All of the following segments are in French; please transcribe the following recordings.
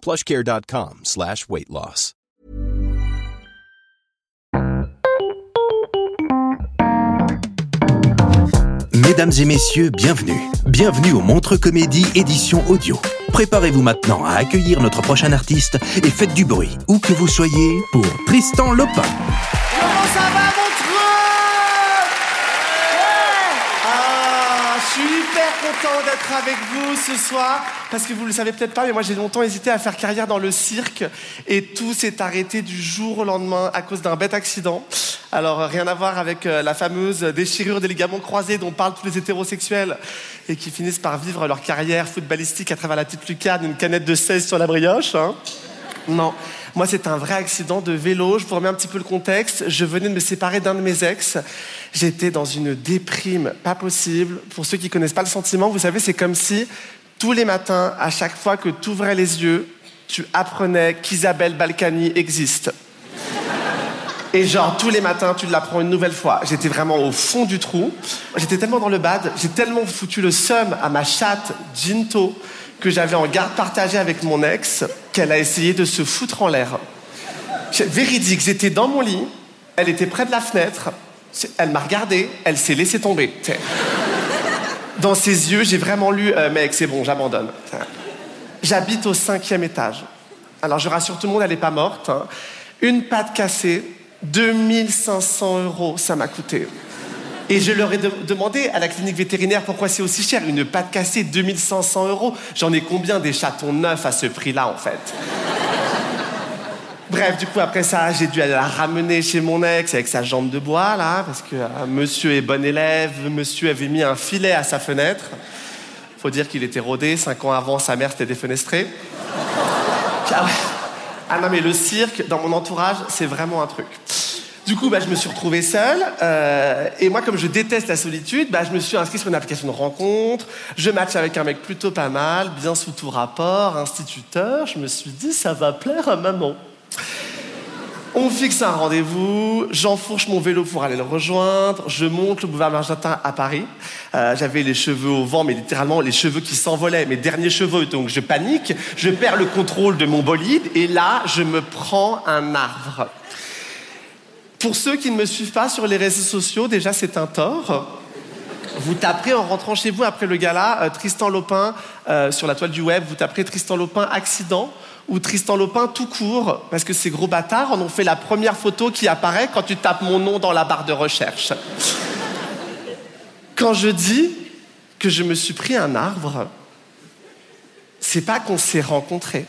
plushcare.com slash weight loss. Mesdames et messieurs, bienvenue. Bienvenue au Montre Comédie édition audio. Préparez-vous maintenant à accueillir notre prochain artiste et faites du bruit, où que vous soyez, pour Tristan Lopin. Comment ça va, Montreux Ah, hyper content d'être avec vous ce soir, parce que vous le savez peut-être pas, mais moi j'ai longtemps hésité à faire carrière dans le cirque, et tout s'est arrêté du jour au lendemain à cause d'un bête accident. Alors, rien à voir avec euh, la fameuse déchirure des ligaments croisés dont parlent tous les hétérosexuels, et qui finissent par vivre leur carrière footballistique à travers la petite lucarne, une canette de 16 sur la brioche. hein. Non, moi c'est un vrai accident de vélo. Je vous remets un petit peu le contexte. Je venais de me séparer d'un de mes ex. J'étais dans une déprime pas possible. Pour ceux qui connaissent pas le sentiment, vous savez, c'est comme si tous les matins, à chaque fois que tu ouvrais les yeux, tu apprenais qu'Isabelle Balkany existe. Et genre, tous les matins, tu l'apprends une nouvelle fois. J'étais vraiment au fond du trou. J'étais tellement dans le bad, j'ai tellement foutu le seum à ma chatte, Ginto, que j'avais en garde partagée avec mon ex, qu'elle a essayé de se foutre en l'air. Véridique, j'étais dans mon lit, elle était près de la fenêtre, elle m'a regardé, elle s'est laissée tomber. Dans ses yeux, j'ai vraiment lu euh, Mec, c'est bon, j'abandonne. J'habite au cinquième étage. Alors je rassure tout le monde, elle n'est pas morte. hein. Une patte cassée, 2500 euros, ça m'a coûté. Et je leur ai de- demandé à la clinique vétérinaire pourquoi c'est aussi cher. Une patte cassée, 2500 euros. J'en ai combien des chatons neufs à ce prix-là, en fait Bref, du coup, après ça, j'ai dû aller la ramener chez mon ex avec sa jambe de bois, là, parce que euh, monsieur est bon élève, monsieur avait mis un filet à sa fenêtre. Faut dire qu'il était rodé, cinq ans avant, sa mère s'était défenestrée. Ah. Ah non, mais le cirque, dans mon entourage, c'est vraiment un truc. Du coup, bah, je me suis retrouvé seul. euh, et moi, comme je déteste la solitude, bah, je me suis inscrit sur une application de rencontre. Je match avec un mec plutôt pas mal, bien sous tout rapport, instituteur. Je me suis dit, ça va plaire à maman. On fixe un rendez-vous, j'enfourche mon vélo pour aller le rejoindre, je monte le boulevard Magenta à Paris. Euh, J'avais les cheveux au vent, mais littéralement les cheveux qui s'envolaient, mes derniers cheveux, donc je panique, je perds le contrôle de mon bolide, et là, je me prends un arbre. Pour ceux qui ne me suivent pas sur les réseaux sociaux, déjà c'est un tort. Vous taperez en rentrant chez vous après le gala euh, Tristan Lopin euh, sur la toile du web, vous taperez Tristan Lopin accident ou Tristan Lopin tout court, parce que ces gros bâtards en ont fait la première photo qui apparaît quand tu tapes mon nom dans la barre de recherche. Quand je dis que je me suis pris un arbre, c'est pas qu'on s'est rencontrés.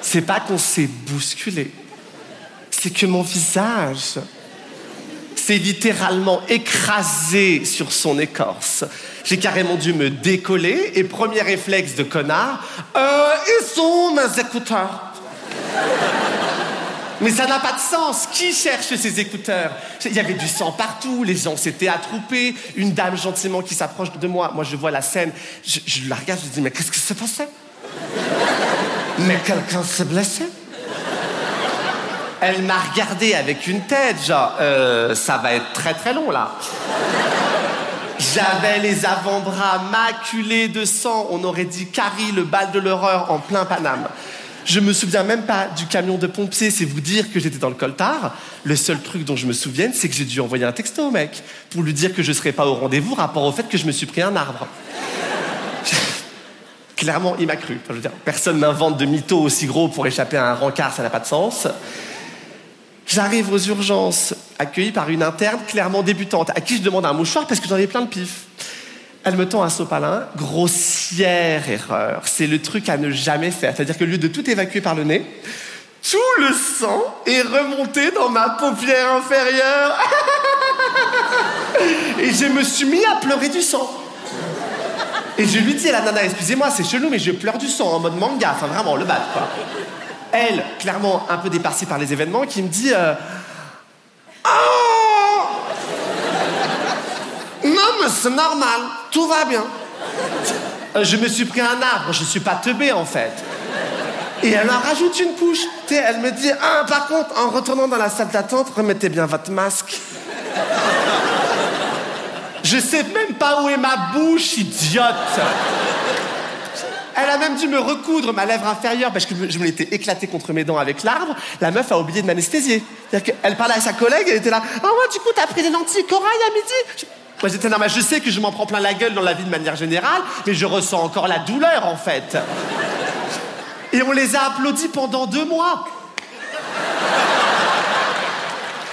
C'est pas qu'on s'est bousculé. C'est que mon visage s'est littéralement écrasé sur son écorce. J'ai carrément dû me décoller et premier réflexe de connard, euh, ils sont mes écouteurs. Mais ça n'a pas de sens. Qui cherche ces écouteurs? Il y avait du sang partout, les gens s'étaient attroupés, une dame gentiment qui s'approche de moi. Moi, je vois la scène, je, je la regarde, je dis, mais qu'est-ce qui s'est passé Mais quelqu'un s'est blessé? Elle m'a regardé avec une tête, genre, euh, ça va être très très long là. J'avais les avant-bras maculés de sang. On aurait dit Carrie, le bal de l'horreur en plein Paname. Je me souviens même pas du camion de pompiers, c'est vous dire que j'étais dans le coltard. Le seul truc dont je me souvienne, c'est que j'ai dû envoyer un texto au mec pour lui dire que je serais pas au rendez-vous rapport au fait que je me suis pris un arbre. Clairement, il m'a cru. personne n'invente de mythos aussi gros pour échapper à un rencard, ça n'a pas de sens. J'arrive aux urgences, accueilli par une interne clairement débutante, à qui je demande un mouchoir parce que j'en ai plein de pif. Elle me tend un sopalin, grossière erreur. C'est le truc à ne jamais faire. C'est-à-dire que lieu de tout évacuer par le nez, tout le sang est remonté dans ma paupière inférieure. Et je me suis mis à pleurer du sang. Et je lui dis à la nana, excusez-moi, c'est chelou, mais je pleure du sang en mode manga, enfin vraiment, le bat, quoi. Elle, clairement un peu dépassée par les événements, qui me dit Oh Non, mais c'est normal, tout va bien. Euh, je me suis pris un arbre, je suis pas teubé en fait. Et elle en rajoute une couche. elle me dit Ah, par contre, en retournant dans la salle d'attente, remettez bien votre masque. Je sais même pas où est ma bouche, idiote. Elle a même dû me recoudre ma lèvre inférieure parce que je me l'étais éclaté contre mes dents avec l'arbre. La meuf a oublié de m'anesthésier. Elle parlait à sa collègue, elle était là. Oh, moi, du coup, t'as pris des lentilles corail à midi? Moi, j'étais normal. Je sais que je m'en prends plein la gueule dans la vie de manière générale, mais je ressens encore la douleur, en fait. Et on les a applaudis pendant deux mois.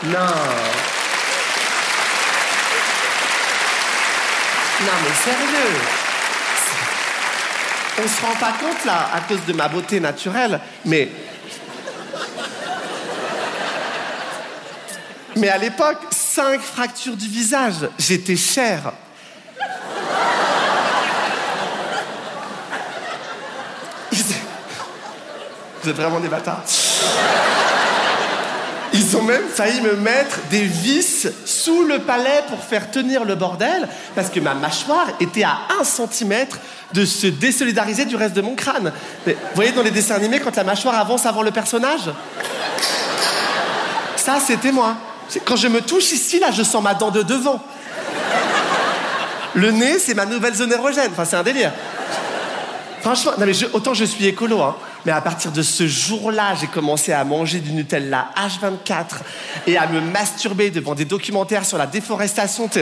Non. Non, mais sérieux. On se rend pas compte là, à cause de ma beauté naturelle, mais. Mais à l'époque, cinq fractures du visage, j'étais cher. Vous êtes vraiment des bâtards. Ils ont même failli me mettre des vis sous le palais pour faire tenir le bordel, parce que ma mâchoire était à un centimètre de se désolidariser du reste de mon crâne. vous voyez dans les dessins animés quand la mâchoire avance avant le personnage Ça, c'était moi. Quand je me touche ici, là, je sens ma dent de devant. Le nez, c'est ma nouvelle zone érogène. Enfin, c'est un délire. Franchement, mais autant je suis écolo, hein, mais à partir de ce jour-là, j'ai commencé à manger du Nutella H24 et à me masturber devant des documentaires sur la déforestation. T'es,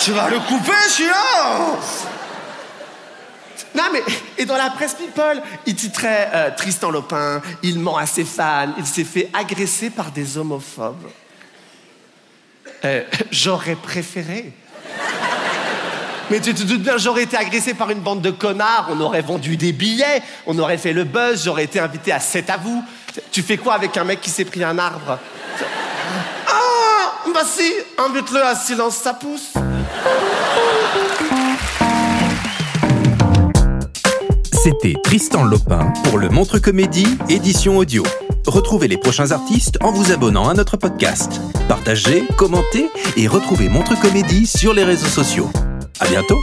tu vas le couper, celui-là non, mais, et dans la presse People, il titrait euh, Tristan Lopin, il ment à ses fans, il s'est fait agresser par des homophobes. Euh, j'aurais préféré. Mais tu te doutes bien, j'aurais été agressé par une bande de connards, on aurait vendu des billets, on aurait fait le buzz, j'aurais été invité à 7 à vous. Tu fais quoi avec un mec qui s'est pris un arbre Ah Bah si, invite-le à silence, ça pousse. C'était Tristan Lopin pour le Montre Comédie, édition audio. Retrouvez les prochains artistes en vous abonnant à notre podcast. Partagez, commentez et retrouvez Montre Comédie sur les réseaux sociaux. À bientôt